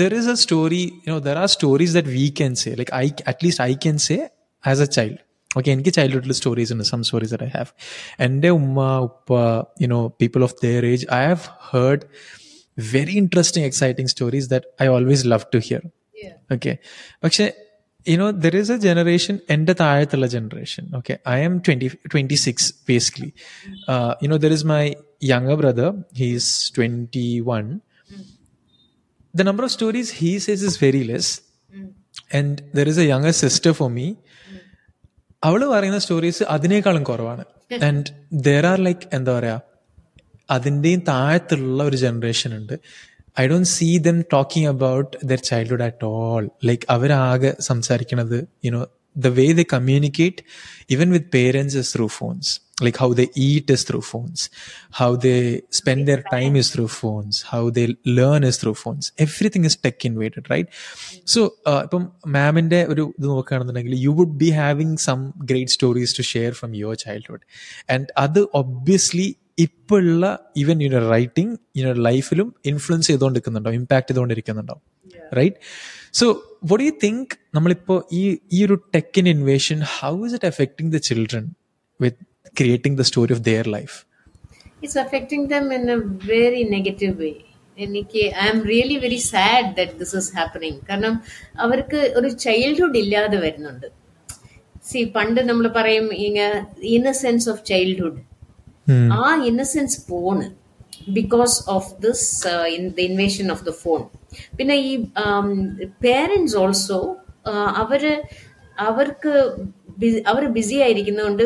there is a story you know there are stories that we can say like I at least I can say as A child okay എനിക്ക് ചൈൽഡ്ഹുഡിൽ സ്റ്റോറീസ് ഉണ്ട് സം സ്റ്റോറീസ് ഐ ഹാവ് എൻ്റെ ഉമ്മ ഉപ്പ you know people of their age I have heard very interesting exciting stories that i always love to hear yeah okay പക്ഷെ you know there is a generation എൻ്റെ താഴത്തുള്ള generation okay i am 20 26 basically uh, you know there is my younger brother he's 21 the number of stories he says is very less and there is a younger sister for me അവൾ പറയുന്ന stories അതിനേക്കാളും കുറവാണ്. And there are like എന്താ പറയാ അതിന്റെയും താഴത്തുള്ള ഒരു generation ഉണ്ട്. I don't see them talking about their childhood at all like അവരാകെ സംസാരിക്കണത് you know the way the communicate even with parents is through phones like how they eat is through phones. How they spend their time is through phones. How they learn is through phones. Everything is tech invaded right? So uh, മാമിന്റെ ഒരു ഇത് നോക്കുകയാണെന്നുണ്ടെങ്കിൽ you would be having some great stories to share from your childhood and അത് ഇപ്പോഴുള്ള even you know writing you know ലൈഫിലും influence ചെയ്തുകൊണ്ടിരിക്കുന്നുണ്ടാവും impact ചെയ്തുകൊണ്ടിരിക്കുന്നുണ്ടാവും. Right so what you think നമ്മളിപ്പോൾ ഈ ഈ ഒരു ടെക്കിൻ invasion how is it affecting the children with creating the story of their life. it's affecting them in a very negative way എനിക്ക് I M really very sad that this is happening കാരണം അവർക്ക് ഒരു childhood ഇല്ലാതെ വരുന്നുണ്ട് C പണ്ട് നമ്മൾ പറയും innocence of childhood ആ ഇന്നസെൻസ് പോണ് because of this the invasion of the phone പിന്നെ ഈ പേരൻസ് ഓൾസോ അവർ അവർക്ക് അവർ ബിസി ആയിരിക്കുന്നതുകൊണ്ട്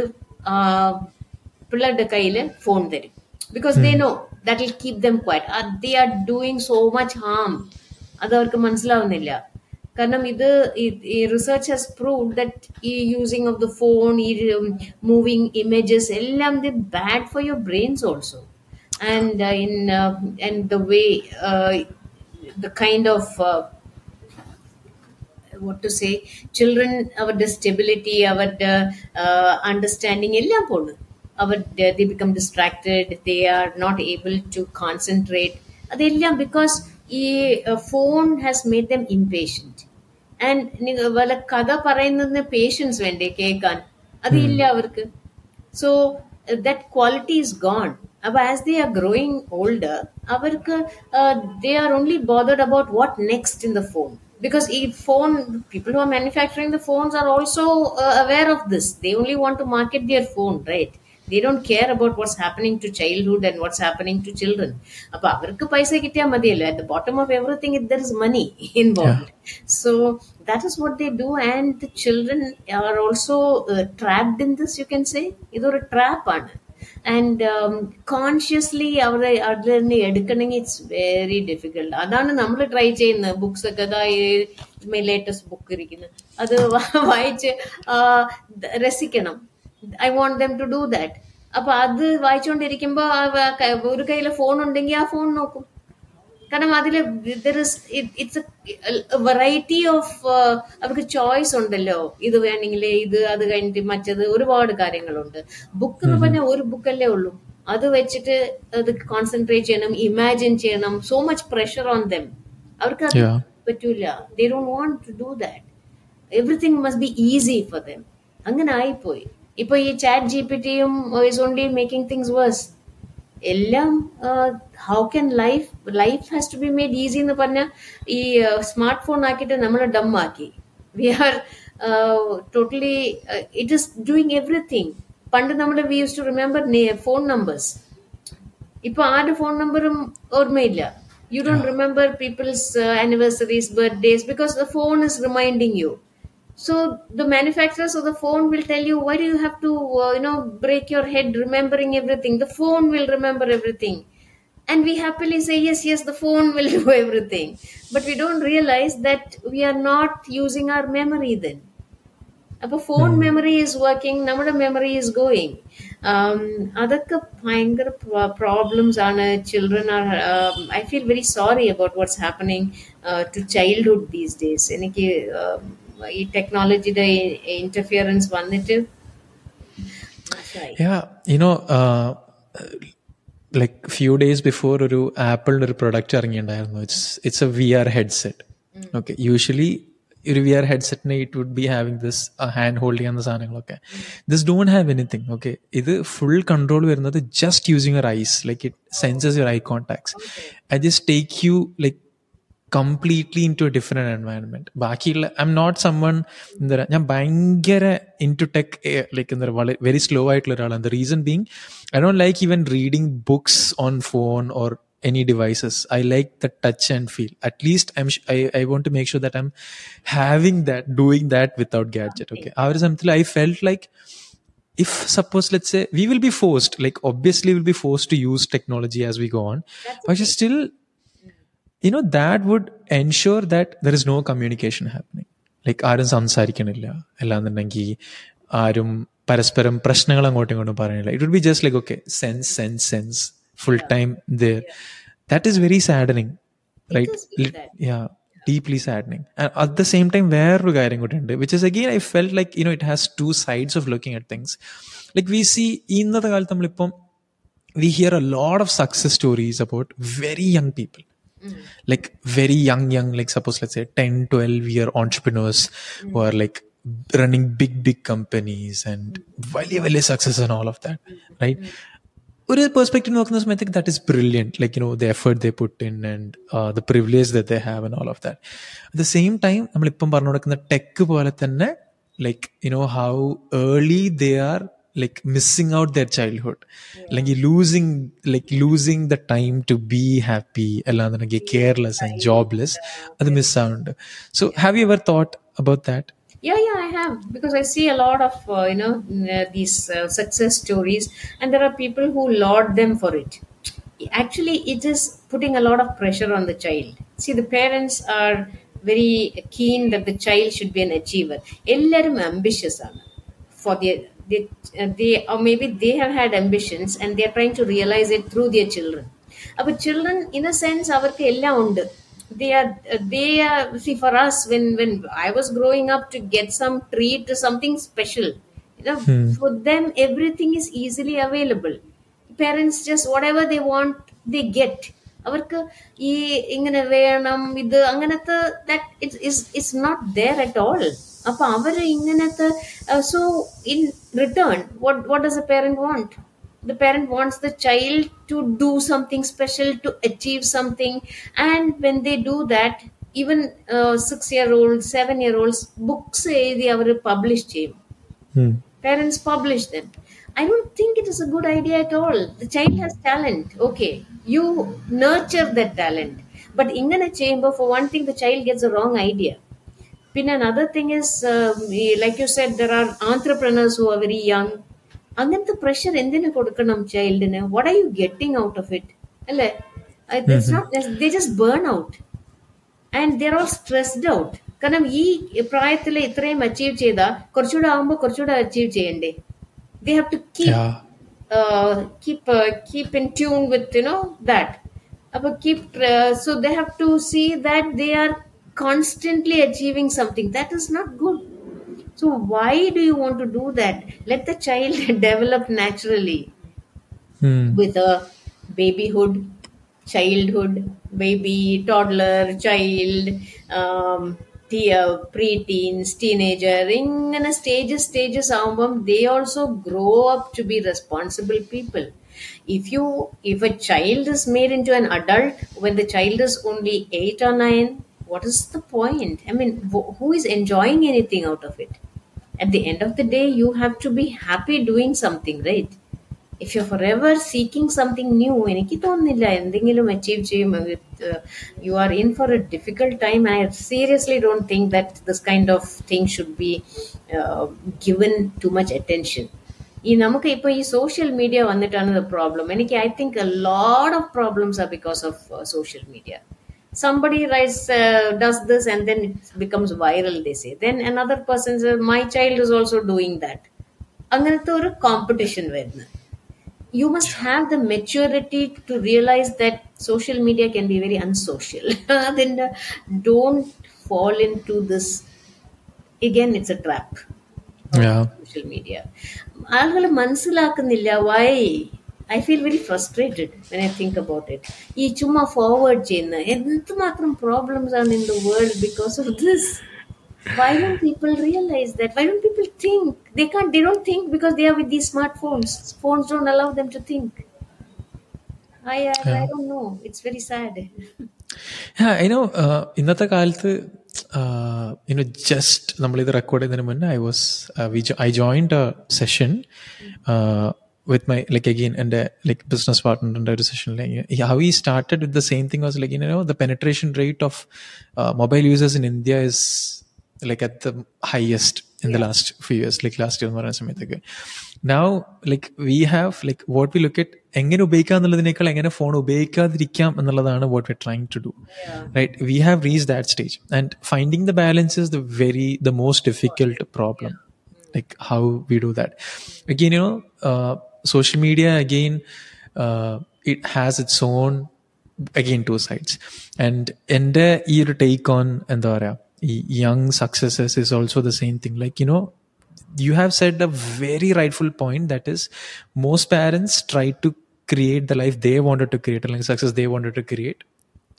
പിള്ളേരുടെ കയ്യിൽ ഫോൺ തരും. Because they know that will keep them quiet they are doing so much harm അത് അവർക്ക് മനസ്സിലാവുന്നില്ല. കാരണം ഇത് ഈ റിസർച്ച് ഹാസ് പ്രൂവ് ദറ്റ് ഈ യൂസിങ് ഓഫ് ദ ഫോൺ ഈ മൂവിങ് ഇമേജസ് എല്ലാം the bad for your brains also and in and the and the way uh, the kind of uh, what to say children our stability our uh, uh, understanding എല്ലാം പോണു അവർ they become distracted they are not able to concentrate അതെല്ലാം because ഈ phone has made dum impatient and വല്ല കഥ പറയുന്നതിന് patients വേണ്ടേ കേൾക്കാൻ അതില്ല അവർക്ക് so that quality is gone അപ്പൊ as they are growing older അവർക്ക് they are only bothered about what next in the phone because if phone people who are manufacturing the phones are also uh, aware of this they only want to market their phone right they don't care about what's happening to childhood and what's happening to children അപ്പൊ അവർക്ക് പൈസ കിട്ടിയാൽ മതിയല്ലോ at the bottom of everything there is money involved so that is what they do and the children are also uh, trapped in this you can say ഇതൊരു trap ആണ് and consciously അവരെ അതിൽ നിന്ന് എടുക്കണമെങ്കിൽ ഇറ്റ്സ് വെരി ഡിഫിക്കൽട്ട് അതാണ് നമ്മൾ try ചെയ്യുന്നത്. Books ഒക്കെ ലേറ്റസ്റ്റ് ബുക്ക് ഇരിക്കുന്നത്. അത് വായിച്ച് രസിക്കണം. I want them to do that അപ്പൊ അത് വായിച്ചുകൊണ്ടിരിക്കുമ്പോ ഒരു കയ്യിൽ ഫോൺ ഉണ്ടെങ്കിൽ ആ ഫോൺ നോക്കും. കാരണം അതിൽ ഇറ്റ്സ് വെറൈറ്റി ഓഫ് അവർക്ക് ചോയ്സ് ഉണ്ടല്ലോ. ഇത് വേണമെങ്കിൽ ഇത് അത് കഴിഞ്ഞിട്ട് മറ്റത് ഒരുപാട് കാര്യങ്ങളുണ്ട്. ബുക്ക് എന്ന് പറഞ്ഞാൽ ഒരു ബുക്കല്ലേ ഉള്ളൂ. അത് വെച്ചിട്ട് അത് കോൺസെൻട്രേറ്റ് ചെയ്യണം ഇമാജിൻ ചെയ്യണം. So much pressure on them അവർക്ക് അത് പറ്റൂല. They don't want to do that everything must be easy for them അങ്ങനെ ആയിപ്പോയി. ഇപ്പൊ ഈ ചാറ്റ് ജി പി ടിയും is only making things worse എല്ലാം how can life life has to be made easy എന്ന് പറഞ്ഞാൽ ഈ സ്മാർട്ട് ഫോൺ ആക്കിയിട്ട് നമ്മൾ ഡം ആക്കി. We are totally it is doing everything പണ്ട് നമ്മൾ we use to remember phone numbers ഇപ്പൊ ആരുടെ ഫോൺ നമ്പറും ഓർമ്മയില്ല. You don't remember people's anniversaries birthdays because the phone is reminding you so the manufacturers of the phone will tell you why do you have to uh, you know break your head remembering everything the phone will remember everything and we happily say yes yes the phone will do everything but we don't realize that we are not using our memory then അപ്പോൾ phone memory is working നമ്മുടെ memory is going അതൊക്കെ ഭയങ്കര problems ആണ് children are I feel very sorry about what's happening to childhood these days എനിക്ക് ഈ ടെക്നോളജിയുടെ interference വന്നിട്ട് Yeah, you know, uh, like few days before ഒരു ആപ്പിളിന്റെ ഒരു പ്രൊഡക്റ്റ് ഇറങ്ങിയിട്ടുണ്ടായിരുന്നു it's it's a V R headset okay usually ഒരു V R ഹെഡ്സെറ്റിനെ it would be having this hand hold ചെയ്യുന്ന സാധനങ്ങളൊക്കെ this don't have anything okay ഇത് full control വരുന്നത് just using your eyes like it senses your eye contacts I just take you like completely in to A different environment ബാക്കിയുള്ള I'm not someone എന്താ പറയുക ഞാൻ ഭയങ്കര in to tech like എന്താ പറയുക വളരെ very slow ആയിട്ടുള്ള ഒരാളാണ് the reason being I don't like even reading books on phone or any devices i like the touch and feel at least i'm I, I want to make sure that i'm having that doing that without gadget okay our something i felt like if suppose let's say we will be forced like obviously we'll be forced to use technology as we go on but still you know that would ensure that there is no communication happening like ആരും സംസാരിക്കണില്ല അല്ലാന്നുണ്ടെങ്കിൽ ആരും പരസ്പരം പ്രശ്നങ്ങൾ അങ്ങോട്ടും ഇങ്ങോട്ടും പറയണില്ല it would be just like okay sense sense sense full time there that is very saddening right yeah deeply saddening and at the same time വേറൊരു കാര്യം കൂടി ഉണ്ട് which is again I felt like you know it has two sides of looking at things like we see ഇന്നത്തെ കാലത്ത് നമ്മളിപ്പം we hear a lot of success stories about very young people like very young young like suppose let's say 10 12 year entrepreneurs who are like running big big companies and വലിയ വലിയ success and all of that right ഒരു perspective നോക്കുന്ന സമയത്ത് that is brilliant like you know the effort they put in and the privilege the they have and all of that at the same time നമ്മളിപ്പം പറഞ്ഞു കൊടുക്കുന്ന tech പോലെ തന്നെ like you know how early they are like missing out there childhood അല്ലെങ്കിൽ losing like losing the time to be happy അല്ലാന്നുണ്ടെങ്കിൽ careless and jobless അത് മിസ്സാവുന്നുണ്ട് so have you ever thought about that yeah yeah i have because i see a lot of uh, you know these uh, success stories and there are people who laud them for it actually it is putting a lot of pressure on the child see the parents are very keen that the child should be an achiever എല്ലാരും ambitious ആണ് for their they uh, they or maybe they have had ambitions and they are trying to realize it through their children aber children in a sense അവർക്ക് എല്ലാം ഉണ്ട് they are uh, they are see for us when when i was growing up to get some treat or something special you know for them everything is easily available parents just whatever they want they get അവർക്ക് ഈ ഇങ്ങനെ വേണം ഇത് അങ്ങനത്തെ that it's is it's not there at all അപ്പൊ അവര് ഇങ്ങനത്തെ so in return what what does A parent want the parent wants the child to do something special to achieve something and when they do that even uh, six year olds seven year olds books എഴുതി അവർ publish ചെയ്യും parents publish them i don't think it is a good idea at all the child has talent okay you nurture that talent but ഇങ്ങനെ ചെയ്യുമ്പോൾ for one thing the child gets a wrong idea പിന്നെ another thing is um, ഈ- like you said there are entrepreneurs who are very young അങ്ങനത്തെ pressure എന്തിനു കൊടുക്കണം ചൈൽഡിന് what are you getting out of it അല്ലേ it's not they just burn out and there all stressed out കാരണം ഈ പ്രായത്തിൽ ഇത്രയും അച്ചീവ് ചെയ്താൽ കുറച്ചുകൂടെ ആകുമ്പോൾ കുറച്ചുകൂടെ അച്ചീവ് ചെയ്യണ്ടേ they have to keep Yeah. uh, keep uh, keep in tune with you know that But keep uh, so they have to constantly achieving something that is not good so why do you want to do that let the child develop naturally hmm. with a babyhood childhood baby toddler child um, the uh, preteens, teenager, in and stages, stages, um, they also grow up to be responsible people. If you, if a child is made into an adult when the child is only eight or nine, what is the point i mean wh- who is enjoying anything out of it at the end of the day you have to be happy doing something right if you're forever seeking something new എനിക്ക് തോന്നുന്നില്ല എന്തെങ്കിലും achieve ചെയ്യും you are in four A difficult time I seriously don't think that this kind of thing should be given too much attention ഈ നമുക്ക് ഇപ്പോൾ ഈ social media വന്നിട്ടാണ് problem എനിക്ക് I think A lot of problems R because of social media somebody writes uh, does this and then it becomes viral they say then another person says my child is also doing that അങ്ങനത്തെ ഒരു competition വരുന്നു you must have the maturity to realize that social media can be very unsocial then uh, don't fall into this again it's a trap Yeah. Social media ആളുകൾ മനസ്സിലാക്കുന്നില്ല Y I feel very frustrated when I think about it ഈ ചുമ്മാ forward ചെയ്യുന്ന എന്തുമാത്രം problems ആണ് in the world because of this why don't people realize that why don't people think they can't they don't think because they are with these smartphones phones don't allow them to think i i, I don't know it's very sad Yeah, I know. Uh, ഇന്നത്തെ കാലത്ത് you know just നമ്മളിത് record ചെയ്യുന്നതിന് മുന്നേ I was I joined A session with my like again എൻ്റെ like business പാർട്ട്ണറിൻ്റെ ഒരു സെഷനിൽ how ഈ started with the same thing was like you know the penetration rate of mobile users in India is like at the highest in the last few years like last year എന്ന് പറയുന്ന സമയത്തൊക്കെ now like we have like what we look at എങ്ങനെ ഉപയോഗിക്കാം എന്നുള്ളതിനേക്കാൾ എങ്ങനെ phone ഉപയോഗിക്കാതിരിക്കാം എന്നുള്ളതാണ് what we're trying to do right we have reached that stage and finding the balance is the very the most difficult problem like how we do that again you know uh, social media again uh, it has its own again two sides and എൻ്റെ ഈ ഒരു take on എന്താ പറയാ ഈ young successes is also the same thing like you know you have said a very rightful point that is most parents try to create the life they wanted to create അല്ലെങ്കിൽ success they wanted to create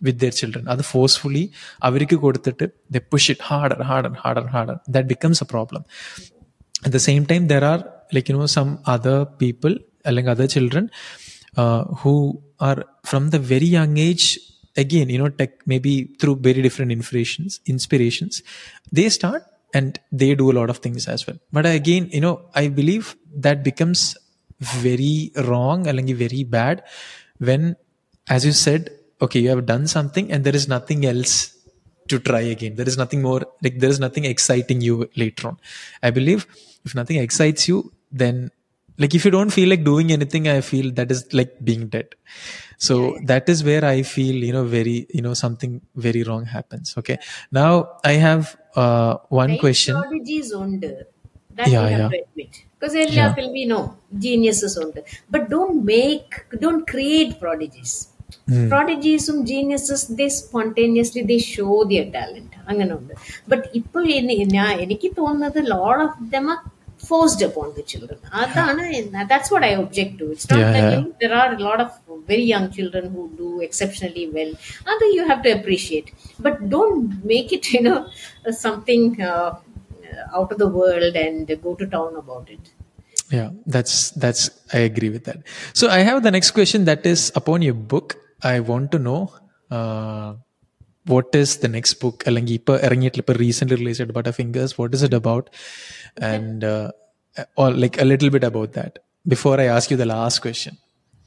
with their children അത് forcefully അവർക്ക് കൊടുത്തിട്ട് they push it harder harder harder harder that becomes a problem at the same time there are like you know some other people like other children uh, who are from the very young age again you know tech maybe through very different inspirations inspirations they start and they do a lot of things as well but again you know i believe that becomes very wrong അല്ലെങ്കിൽ very bad when as you said okay you have done something and there is nothing else to try again there is nothing more like there is nothing exciting you later on i believe if nothing excites you then like if you don't feel like doing anything i feel that is like being dead so that is where i feel you know very you know something very wrong happens okay now i have uh, one question strategies ഉണ്ട് That Yeah, you have yeah. to admit. Because എല്ലാത്തിൽ we know geniuses ഉണ്ട്. But don't make, don't create prodigies. Prodigies ഉം geniuses, they spontaneously, they show their talent. അങ്ങനെ ഉണ്ട്. But ഇപ്പോൾ any- ഞാൻ എനിക്ക് തോന്നുന്നത് lot of them are forced upon the children. That's what I object to. It's not yeah, that yeah. You, there are a lot of very young children who do exceptionally well. Other you have to appreciate, but don't make it you know something uh, out of the world and go to town about it. Yeah, that's that's I agree with that. So I have the next question that is upon your book. I want to know. Uh, what is the next book? അല്ലെങ്കിൽ ഇപ്പോൾ ഇറങ്ങിയിട്ടുള്ള ഇപ്പോൾ recent release ആയിട്ട് butter fingers what is it about and or like a little bit about that before I ask you the last question.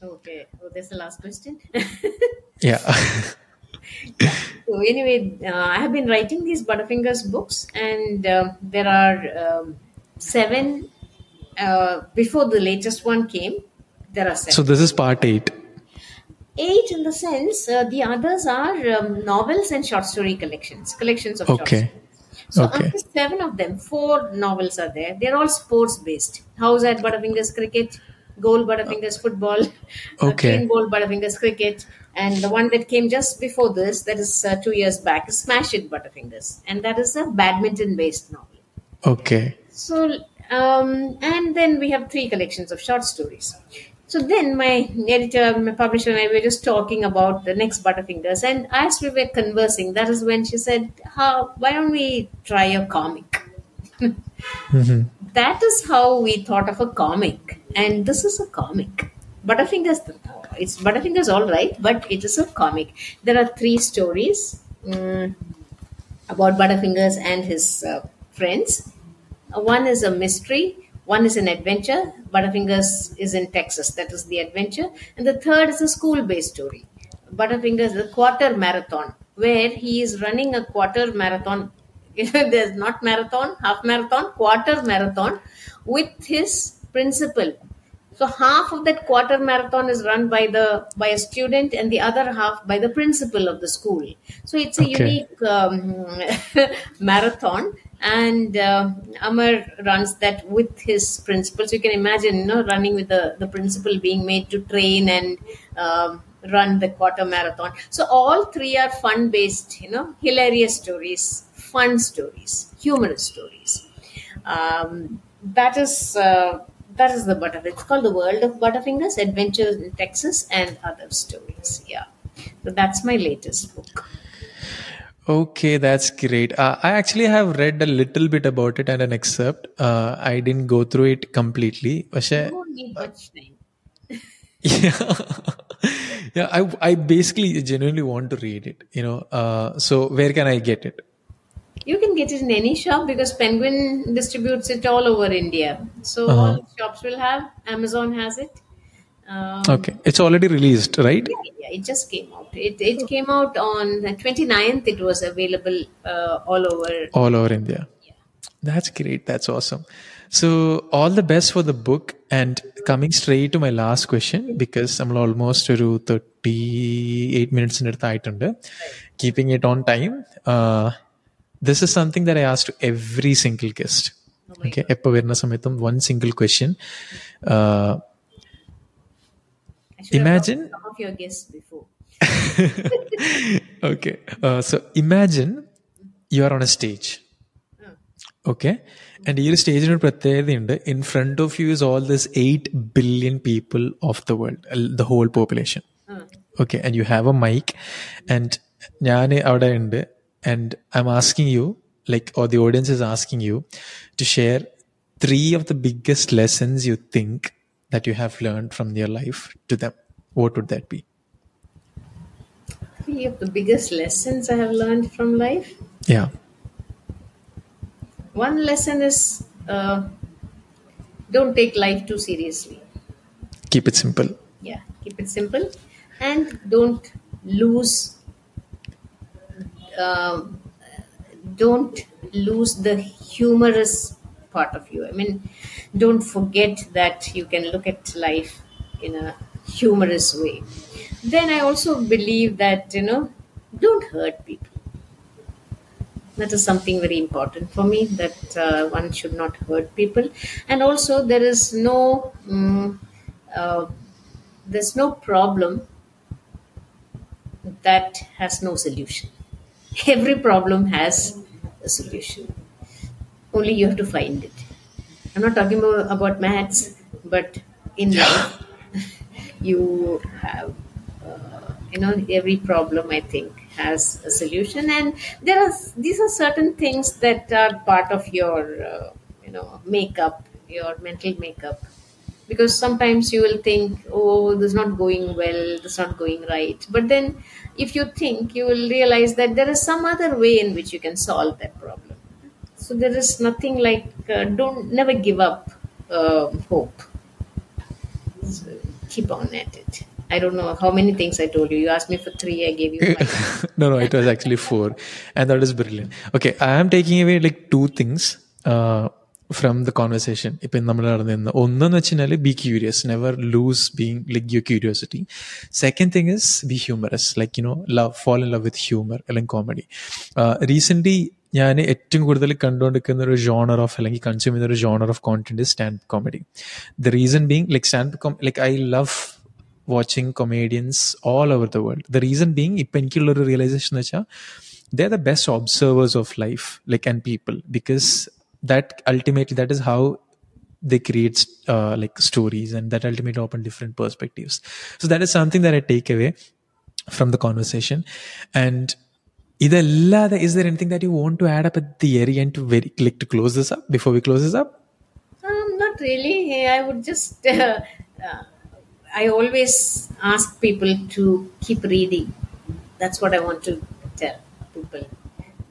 Okay, oh, that's the last question. Yeah. so anyway, uh, I have been writing these Butterfingers books, and um there are um, seven. Uh, before the latest one came, there are seven. so this is part eight. eight in the sense uh, the others are um, novels and short story collections collections of short Okay. stories so Okay. after seven of them four novels are there they're all sports based Howzzat butterfingers cricket goal butterfingers football uh, Okay. clean bowled butterfingers cricket and the one that came just before this that is uh, two years back is smash it butterfingers and that is a badminton based novel Okay. so, um, and then we have three collections of short stories. So then my editor, my publisher, and I were just talking about the next Butterfingers. And as we were conversing, that is when she said, "How? Why don't we try a comic?" That is how we thought of a comic, and this is a comic. Butterfingers, it's Butterfingers, all right, but it is a comic. There are three stories mm, about Butterfingers and his uh, friends. One is a mystery, one is an adventure. Butterfingers is in Texas, that is the adventure. And the third is a school based story. Butterfingers, the quarter marathon, where he is running a quarter marathon. There's not marathon, half marathon, quarter marathon with his principal. So half of that quarter marathon is run by the by a student, and the other half by the principal of the school. So it's a Okay. unique um, marathon, and uh, Amar runs that with his principal. So you can imagine, you know, running with the the principal being made to train and um, run the quarter marathon. So all three are fun based, you know, hilarious stories, fun stories, humorous stories. Um, that is. Uh, that is the Butterfingers. It's called The World of Butterfingers Adventures in Texas and Other Stories. Yeah. So that's my latest book. Okay, that's great. Uh, I actually have read a little bit about it and an excerpt. Uh, I didn't go through it completely. Vashe, yeah, yeah. I I basically genuinely want to read it. You know, uh, so where can I get it? You can get it in any shop because Penguin distributes it all over India. So uh-huh. all shops will have. Amazon has it. Um, okay it's already released right yeah, it just came out. It, it came out on the 29th. It was available uh, all over. all over india that's great that's awesome so all the best for the book and coming straight to my last question because നമ്മൾ almost ഒരു thirty eight മിനിറ്റ്സിൻ്റെ അടുത്ത് ആയിട്ടുണ്ട് keeping it on time this is something there I as to every single guest okay എപ്പോൾ വരുന്ന സമയത്തും one single question I should have Imagine- talked to some of your guests before. okay uh, so imagine you are on a stage okay and ഈ ഒരു സ്റ്റേജിന് ഒരു പ്രത്യേകതയുണ്ട് in front of you is all this eight billion people of the world the whole population okay and you have a mic and ഞാൻ അവിടെ ഉണ്ട് and i'm asking you like or the audience is asking you to share three of the biggest lessons you think that you have learned from your life to them what would that be Three of the biggest lessons I have learned from life. yeah One lesson is uh, don't take life too seriously. keep it simple Yeah, keep it simple and don't lose. Um, don't lose the humorous part of you. I mean, don't forget that you can look at life in a humorous way. Then I also believe that you know, don't hurt people. That is something very important for me that uh, one should not hurt people, and also there is no mm, uh, there's no problem that has no solution. Every problem has a solution. Only you have to find it. I'm not talking about, about maths, but in life, you have, uh, you know, every problem I think has a solution, and there are these are certain things that are part of your, uh, you know, makeup, your mental makeup. Because sometimes you will think, oh, this is not going well, this is not going right. But then, if you think, you will realize that there is some other way in which you can solve that problem. So there is nothing like uh, don't never give up uh, hope. So keep on at it. I don't know how many things I told you. You asked me for three, I gave you five. no, no, it was actually four, and that is brilliant. Okay, I am taking away like two things uh, from the conversation. ഇപ്പം നമ്മൾ നടന്നിരുന്ന ഒന്നെന്ന് വെച്ചാൽ be curious never lose being like your curiosity second thing is be humorous like you know love fall in love with humour അല്ലെങ്കിൽ comedy recently ഞാൻ ഏറ്റവും കൂടുതൽ കണ്ടുകൊണ്ടിരിക്കുന്ന ഒരു ജോണർ ഓഫ് അല്ലെങ്കിൽ കൺസ്യൂം ചെയ്യുന്ന ഒരു genre of content stand comedy the reason being like stand like I love watching comedians all over the world the reason being ഇപ്പം എനിക്കുള്ള ഒരു റിയലൈസേഷൻ എന്ന് വെച്ചാൽ they are the best observers of life like and people because that ultimately that is how they create uh, like stories and that ultimately open different perspectives so that is something that i take away from the conversation and is there anything that you want to add up at the very end to very like to close this up before we close this up Um, not really. I would just. Uh, uh, I always ask people to keep reading. That's what I want to tell people.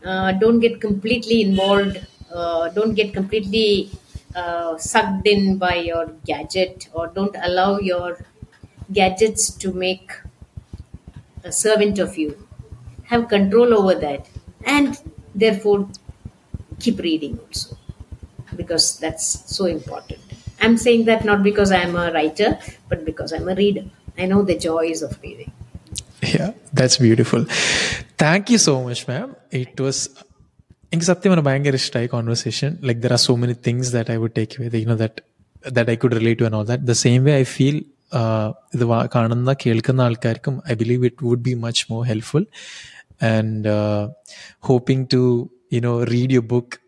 Uh, don't get completely involved. Uh, don't get completely uh, sucked in by your gadget, or don't allow your gadgets to make a servant of you Have control over that, and therefore keep reading also because that's so important. I'm saying that not because I'm a writer, but because I'm a reader. I know the joys of reading. yeah that's beautiful thank you so much ma'am it was എനിക്ക് സത്യം പറഞ്ഞാൽ ഭയങ്കര ഇഷ്ടമായി conversation like there are so many things that I would take away U know that that I could relate two and all that the same way I feel ഇത് കാണുന്ന കേൾക്കുന്ന ആൾക്കാർക്കും I believe it would be much more helpful and uh, hoping to you know read your book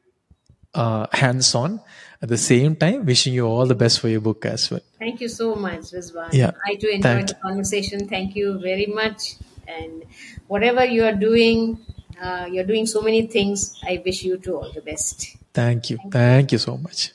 uh, hands on at the same time wishing you all the best for your book as well. Thank you so much Rizwan. yeah i too enjoyed the conversation. Thank you very much. And whatever you are doing uh, you're doing so many things i wish you to all the best. Thank you. Thank you, thank you so much.